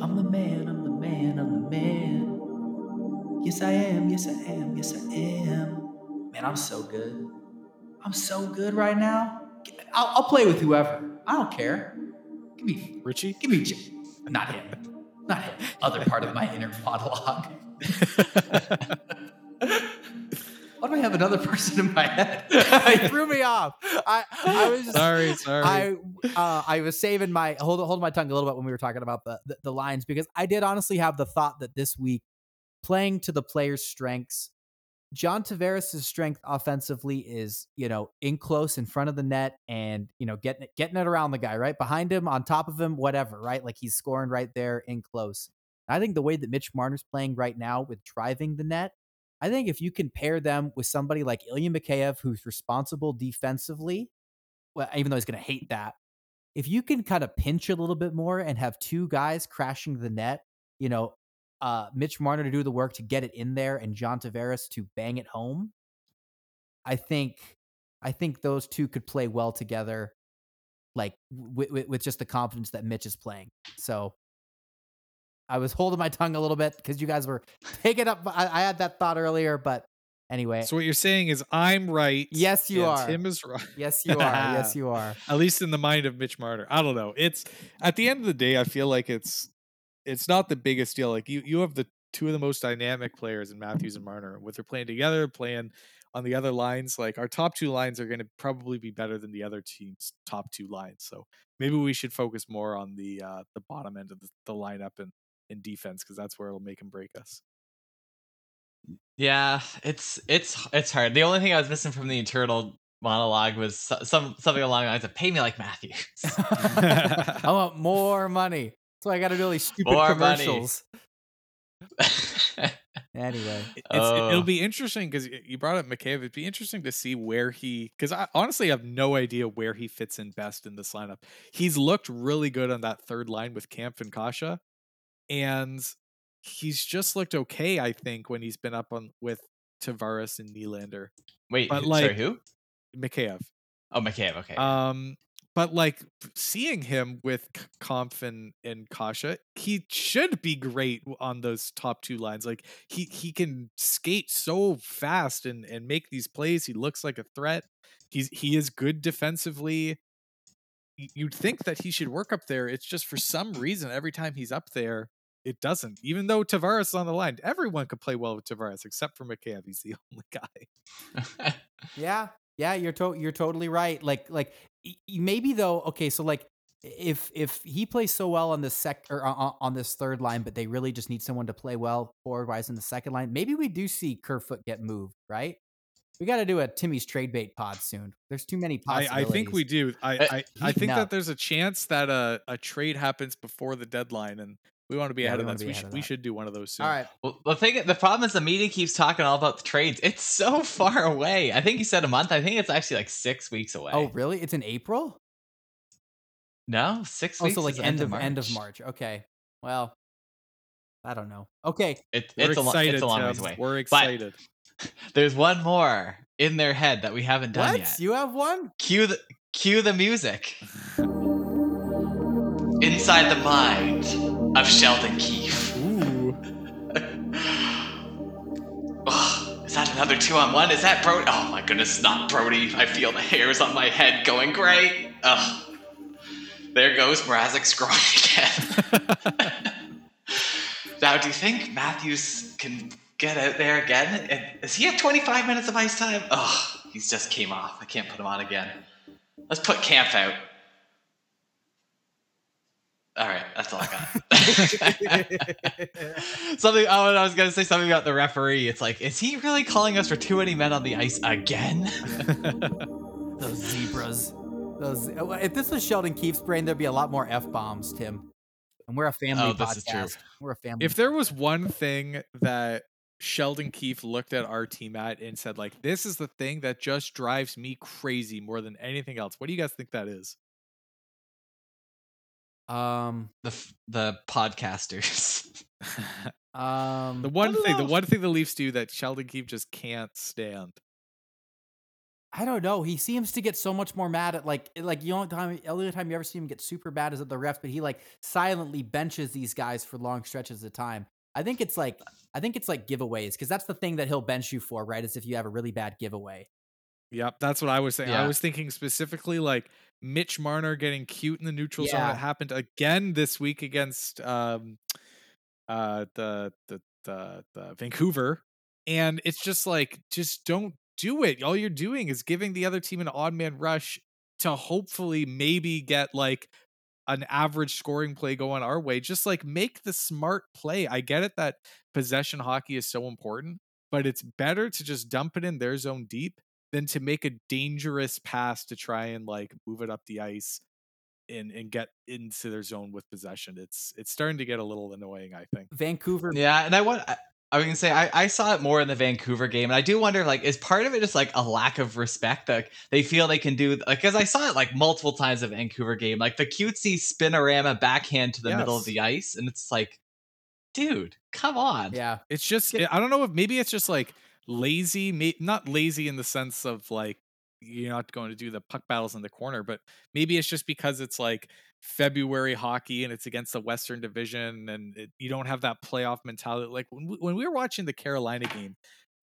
I'm the man, I'm the man, I'm the man. Yes, I am, yes, I am, yes, I am. Man, I'm so good. I'm so good right now. I'll, I'll play with whoever. I don't care. Give me, Ritchie. give me, J- not him, not him. Not <laughs> other part of my inner monologue. <laughs> Why do I have another person in my head? <laughs> it threw me off. I, I was just, sorry, sorry. I uh, I was saving my hold hold my tongue a little bit when we were talking about the, the the lines because I did honestly have the thought that this week playing to the players' strengths, John Tavares' strength offensively is you know in close in front of the net and you know getting it getting it around the guy right behind him on top of him whatever right like he's scoring right there in close. I think the way that Mitch Marner's playing right now with driving the net, I think if you can pair them with somebody like Ilya Mikheyev who's responsible defensively, well, even though he's going to hate that, if you can kind of pinch a little bit more and have two guys crashing the net, you know, uh, Mitch Marner to do the work to get it in there and John Tavares to bang it home, I think, I think those two could play well together, like with, with, with just the confidence that Mitch is playing. So I was holding my tongue a little bit because you guys were <laughs> taking up. I, I had that thought earlier, but anyway, so what you're saying is I'm right. Yes, you and are. Tim is right. yes, you are. yes, <laughs> you are. At least in the mind of Mitch Marner. I don't know. It's at the end of the day, I feel like it's it's not the biggest deal. Like you you have the two of the most dynamic players in Matthews and Marner. With they're playing together, playing on the other lines, like our top two lines are going to probably be better than the other team's top two lines. So maybe we should focus more on the uh the bottom end of the, the lineup and in defense because that's where it'll make and break us. Yeah, it's it's it's hard. The only thing I was missing from the internal monologue was some something along the lines of "Pay me like Matthews." <laughs> <laughs> <laughs> I want more money. That's why I got to do all these stupid More commercials. <laughs> Anyway, It's, Oh. it'll be interesting because you brought up McCabe. It'd be interesting to see where he, because I honestly have no idea where he fits in best in this lineup. He's looked really good on that third line with Kampf and Kase, and he's just looked okay. I think when he's been up on with Tavares and Nylander, Wait, But, who- like, sorry, who? Mikheyev. Oh, McCabe. Okay. Um, but like seeing him with K- Kampf and, and Kase, he should be great on those top two lines. Like he he can skate so fast and and make these plays. He looks like a threat. He's he is good defensively. You'd think that he should work up there. It's just for some reason every time he's up there, it doesn't. Even though Tavares is on the line, everyone could play well with Tavares except for McCabe. He's the <laughs> only guy. <laughs> yeah, yeah, you're to- you're totally right. Like like y- y- maybe though. Okay, so like if if he plays so well on this sec or on, on this third line, but they really just need someone to play well forward wise in the second line, maybe we do see Kerfoot get moved, right? We got to do a Timmy's trade bait pod soon. There's too many I, possibilities. I think we do. I Uh, I, I think up. that there's a chance that a, a trade happens before the deadline, and we want to be Yeah, ahead of wanna that. So we ahead should of we should do one of those soon. All right. well, the thing, the problem is the media keeps talking all about the trades. It's so <laughs> far away. I think you said a month. I think it's actually like six weeks away. Oh, really? It's in April? no, six Oh, weeks. so like is end of March. end of March. Okay. Well, I don't know. Okay. It, We're it's a lo- excited. it's a long Tim. ways away. We're excited. <laughs> There's one more in their head that we haven't done What? yet. You have one? Cue the cue the music. <laughs> Inside the mind of Sheldon Keefe. Ooh. Is that another two on one? Is that Brodie? Oh my goodness, not Brodie. I feel the hairs on my head going gray. Ugh. There goes Mrazek's <laughs> groin again. <laughs> now, do you think Matthews can get out there again? And Is he at 25 minutes of ice time? Ugh, he's just came off. I can't put him on again. Let's put Kampf out. All right, that's all I got. <laughs> something. Oh, and I was gonna say something about the referee. It's like, is he really calling us for too many men on the ice again? <laughs> Those zebras. Those. uh, If this was Sheldon Keefe's brain, there'd be a lot more f bombs, Tim. And we're a family Oh, podcast. this is true. We're a family. if there was one thing that Sheldon Keefe looked at our team at and said, like, this is the thing that just drives me crazy more than anything else. What do you guys think that is? Um, The f- the podcasters. <laughs> um, the one I don't thing, the one thing the Leafs do that Sheldon Keefe just can't stand. I don't know. He seems to get so much more mad at like like the only time the only time you ever see him get super mad is at the refs, but he like silently benches these guys for long stretches of time. I think it's like I think it's like giveaways because that's the thing that he'll bench you for, right? Is if you have a really bad giveaway. Yep, that's what I was saying. I was thinking specifically like Mitch Marner getting cute in the neutral zone. It happened again this week against um uh the the the, the Vancouver. And it's just like just don't do it. All you're doing is giving the other team an odd man rush to hopefully maybe get like an average scoring play going our way. Just like make the smart play. I get it that possession hockey is so important, but it's better to just dump it in their zone deep than to make a dangerous pass to try and like move it up the ice and and get into their zone with possession. It's it's starting to get a little annoying, I think. Vancouver. Yeah, and I want. I, I was gonna say I, I saw it more in the Vancouver game, and I do wonder like is part of it just like a lack of respect that they feel they can do like because I saw it like multiple times in the Vancouver game, like the cutesy spinorama backhand to the middle of the ice, and it's like, dude, come on. Yeah. It's just Get- I don't know if maybe it's just like lazy, not lazy in the sense of like you're not going to do the puck battles in the corner, but maybe it's just because it's like February hockey and it's against the Western Division and it, you don't have that playoff mentality. Like when we, when we were watching the Carolina game,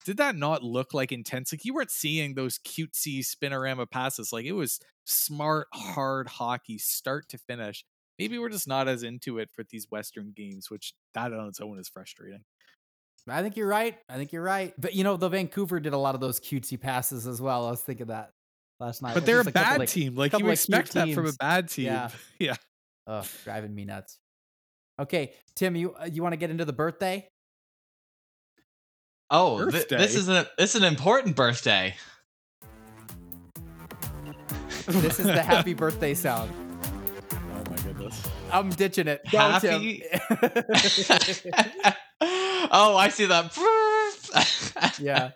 did that not look like intense? Like you weren't seeing those cutesy spinorama passes. Like it was smart, hard hockey, start to finish. Maybe we're just not as into it for these Western games, which that on its own is frustrating. I think you're right. I think you're right. But you know, the Vancouver did a lot of those cutesy passes as well. I was thinking that last night. But they're a just bad like- team. Like couple you of expect that from a bad team. Yeah. <laughs> Yeah. Ugh, driving me nuts. Okay, Tim, you uh, you want to get into the birthday? Oh, th- this is a this is an important birthday. This is the happy <laughs> birthday sound. Oh my goodness. I'm ditching it. Go, Happy- Tim. <laughs> oh, I see that. <laughs> yeah.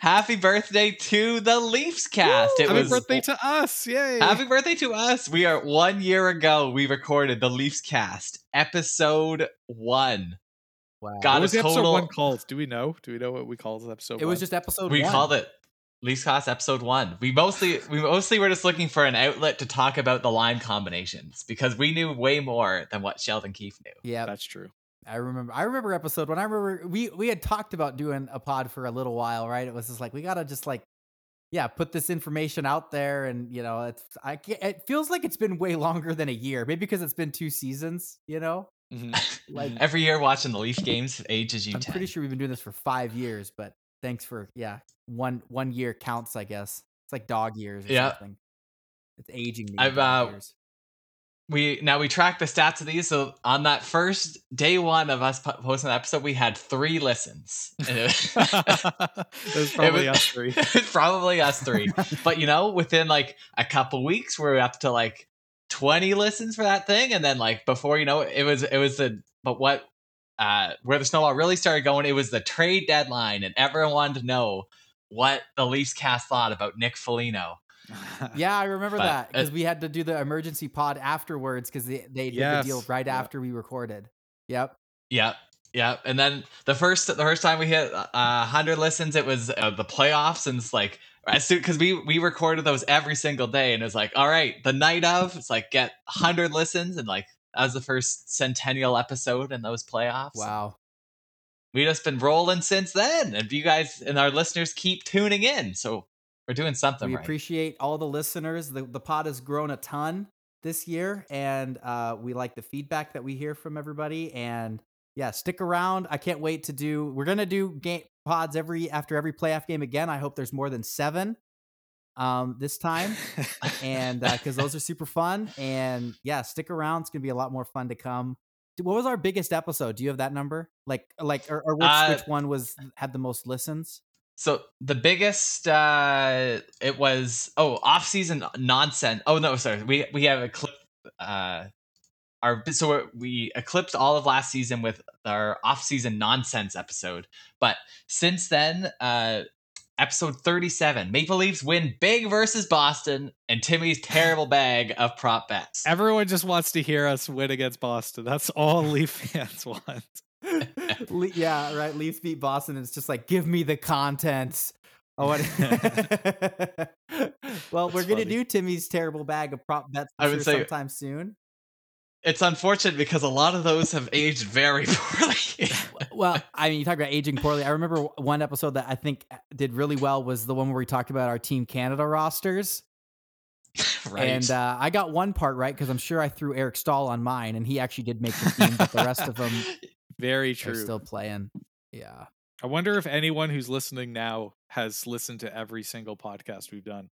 Happy birthday to the Leafs cast. It Happy was birthday to us. Yay. Happy birthday to us. We are one year ago. We recorded the Leafs cast, episode one. Wow. God, what was a the episode total- one called? Do we know? Do we know what we called this episode it was just episode we one. called it Leafs cast episode one. We mostly we mostly were just looking for an outlet to talk about the line combinations because we knew way more than what Sheldon Keefe knew. Yeah, That's true. I remember. I remember episode one. I remember we we had talked about doing a pod for a little while, right? It was just like we gotta just like, yeah, put this information out there, and you know, it's I can't, it feels like it's been way longer than a year, maybe because it's been two seasons. You know, Mhm. <laughs> like Every year watching the Leaf games ages you I'm 10. pretty sure we've been doing this for five years, but thanks for yeah, one one year counts, I guess. It's like dog years or Yeah. something. It's aging. me I've, uh, years. We now we track the stats of these. So on that first day one of us po- posting the episode, we had three listens. <laughs> <laughs> It- was <laughs> probably was- us three. it's probably us three. But you know, within like a couple weeks, we're up to like 20 listens for that thing, and then like before you know it, it was it was the but what uh where the snowball really started going, it was the trade deadline, and everyone wanted to know what the Leafs cast thought about Nick Foligno. Yeah, I remember But, that uh, because we had to do the emergency pod afterwards because they, they did the deal right yeah. after we recorded. Yep. Yep. Yep. And then the first the first time we hit uh, 100 listens, it was uh, the playoffs, and it's like as soon because we we recorded those every single day, and it was like, all right, the night of, it's like get 100 listens, and like that was the first centennial episode in those playoffs. Wow. We just been rolling since then, and you guys and our listeners keep tuning in, so we're doing something we right. appreciate all the listeners. The the pod has grown a ton this year, and uh, we like the feedback that we hear from everybody. And yeah, stick around. I can't wait to do. We're gonna do game pods every after every playoff game again. I hope there's more than seven um, this time, and because those are super fun. And yeah, stick around. It's gonna be a lot more fun to come. What was our biggest episode? Do you have that number? Like, like, or, or which, Uh, which one was had the most listens? So the biggest uh it was oh off season nonsense. Oh no, sorry. We we have a clip uh our so we're- we eclipsed all of last season with our off season nonsense episode. But since then uh episode 37 Maple Leafs win big versus Boston and Timmy's terrible <laughs> bag of prop bets. Everyone just wants to hear us win against Boston. That's all Leaf <laughs> fans want. <laughs> Le- yeah, right. Leafs beat Boston. And it's just like, give me the content. Oh, what? <laughs> well, we're gonna funny. do Timmy's terrible bag of prop bets I would sure say- sometime soon. it's unfortunate because a lot of those have aged very <laughs> poorly. well, I mean, you talk about aging poorly. I remember one episode that I think did really well was the one where we talked about our Team Canada rosters. right. And uh, I got one part right because I'm sure I threw Eric Staal on mine, and he actually did make the team, but the rest of them <laughs> Very true. still playing. Yeah. I wonder if anyone who's listening now has listened to every single podcast we've done.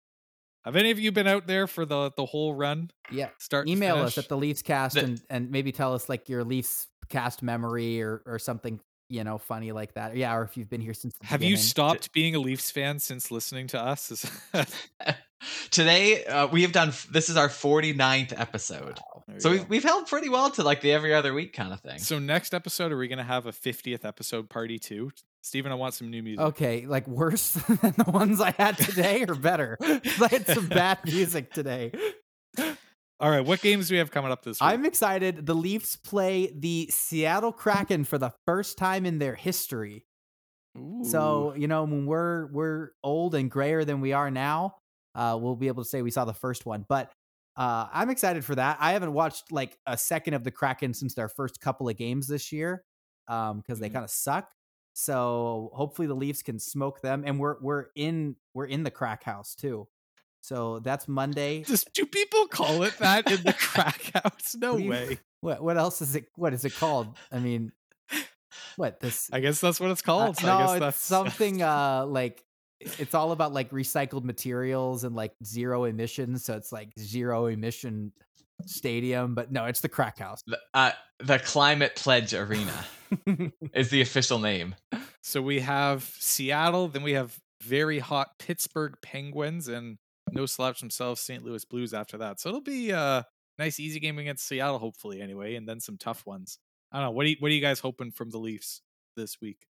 Have any of you been out there for the the whole run? Yeah. Start Email us at the Leafs cast The- and, and maybe tell us like your Leafs cast memory or, or something, you know, funny like that. Yeah. Or if you've been here since the Have you stopped being a Leafs fan since listening to us? <laughs> <laughs> Is- Today uh, we have done. This is our 49th episode, There so we've go. we've held pretty well to like the every other week kind of thing. So next episode, are we going to have a 50th episode party too? Steven, I want some new music. Okay, like worse <laughs> than the ones I had today or better? <laughs> I had some <laughs> bad music today. All right, what games do we have coming up this week? I'm excited. The Leafs play the Seattle Kraken for the first time in their history. So, you know, when we're we're old and grayer than we are now, uh, we'll be able to say we saw the first one. But uh, I'm excited for that. I haven't watched like a second of the Kraken since their first couple of games this year because they Mhm. kind of suck. So hopefully the Leafs can smoke them, and we're we're in we're in the crack house too. So that's Monday. Do people call it that in the crack house? <laughs> No What do you- way. What what else is it? What is it called? I mean, what this? I guess that's what it's Uh, called. no, I guess it's that's something uh like it's all about like recycled materials and like zero emissions. So it's like zero emission stadium, but no, it's the crack house. The, uh, the Climate Pledge Arena <laughs> is the official name. So we have Seattle, then we have very hot Pittsburgh Penguins, and no slouch themselves, St. Louis Blues after that. So it'll be a nice, easy game against Seattle, hopefully, anyway, and then some tough ones. I don't know. What are you, what are you guys hoping from the Leafs this week?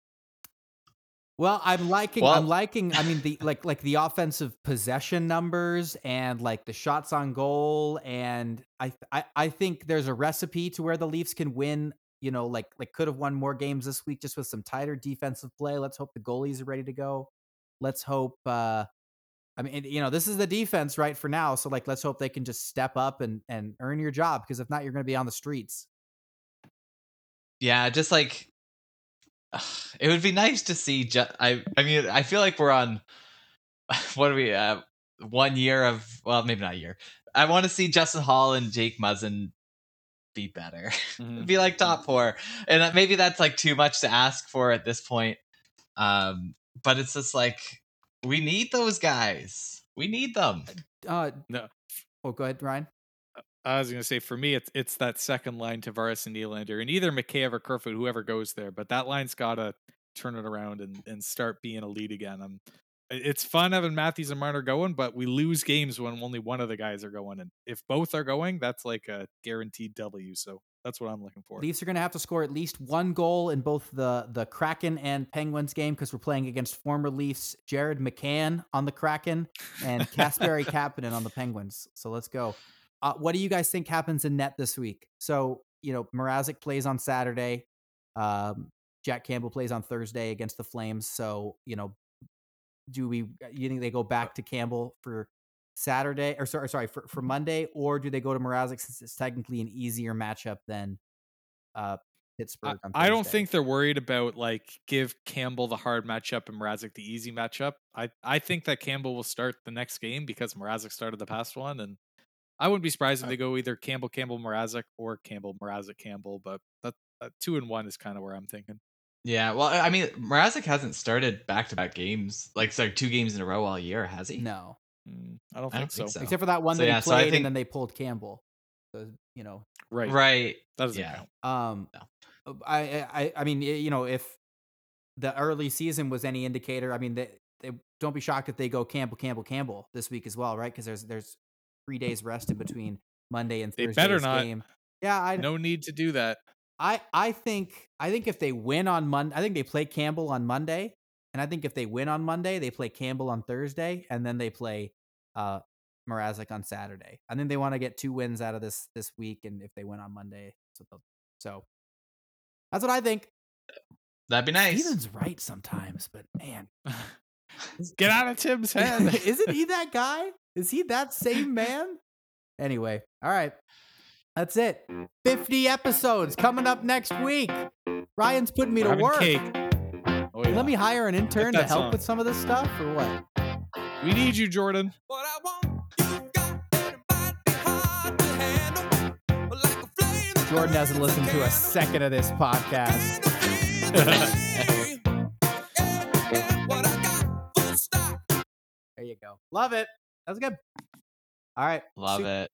Well, I'm liking I'm liking I mean the like like the offensive possession numbers and like the shots on goal and I I I think there's a recipe to where the Leafs can win, you know, like like could have won more games this week just with some tighter defensive play. Let's hope the goalies are ready to go. Let's hope uh I mean, you know, this is the defense right for now, so like let's hope they can just step up and and earn your job because if not you're going to be on the streets. Yeah, just like <sighs> it would be nice to see. Ju- I I mean, I feel like we're on <laughs> what are we? Uh, one year of well, maybe not a year. I want to see Justin Holl and Jake Muzzin be better, <laughs> be like top four, and uh, maybe that's like too much to ask for at this point. Um, but it's just like we need those guys. We need them. Uh No. Oh, go ahead, Ryan. I was going to say, for me, it's it's that second line, Tavares and Nylander, and either Mikheyev or Kerfoot, whoever goes there. But that line's got to turn it around and, and start being a lead again. Um, it's fun having Matthews and Marner going, but we lose games when only one of the guys are going. And if both are going, that's like a guaranteed W. So that's what I'm looking for. Leafs are going to have to score at least one goal in both the the Kraken and Penguins game because we're playing against former Leafs Jared McCann on the Kraken and Kasperi <laughs> Kapanen on the Penguins. So let's go. Uh, what do you guys think happens in net this week? So you know, Mrazek plays on Saturday. Um, Jack Campbell plays on Thursday against the Flames. So you know, do we? You think they go back to Campbell for Saturday or sorry, sorry for, for Monday, or do they go to Mrazek since it's technically an easier matchup than uh, Pittsburgh? I, I don't think they're worried about like give Campbell the hard matchup and Mrazek the easy matchup. I, I think that Campbell will start the next game because Mrazek started the past one, and I wouldn't be surprised if they go either Campbell Campbell Mrazek or Campbell Mrazek Campbell. But that, that two and one is kind of where I'm thinking. Yeah, well, I mean, Mrazek hasn't started back to back games, like sorry, two games in a row all year, has he? no, Mm, I don't I think don't so. think so. except for that one So, that yeah, he so played, think- and then they pulled Campbell. So you know, Right, Right. That doesn't Yeah. count. um, I, I, I mean, you know, if the early season was any indicator, I mean, they, they don't be shocked if they go Campbell, Campbell, Campbell this week as well, right? Because there's there's three days rest in between Monday and They better not. game. Yeah, I, No need to do that. I I think I think if they win on Monday, I think they play Campbell on Monday, and I think if they win on Monday, they play Campbell on Thursday, and then they play uh Mrazek on Saturday. I think they want to get two wins out of this this week, and if they win on Monday, that's they'll, so that's what I think. That'd be nice. Steven's right sometimes, but man, <laughs> Get out of Tim's <laughs> head. isn't he <laughs> that guy? Is he that same man? Anyway, all right. That's it. Mm. 50 episodes coming up next week. Ryan's putting me We're to having work. cake. Oh, yeah. Let me hire an intern to help song. with some of this stuff or what? We need you, Jordan. What I want, you got, and it might be hard to handle. But like a flame that Jordan hasn't listened to a second of this podcast. <laughs> What I got, full stop. There you go. Love it. That was good. All right. Love Su- it.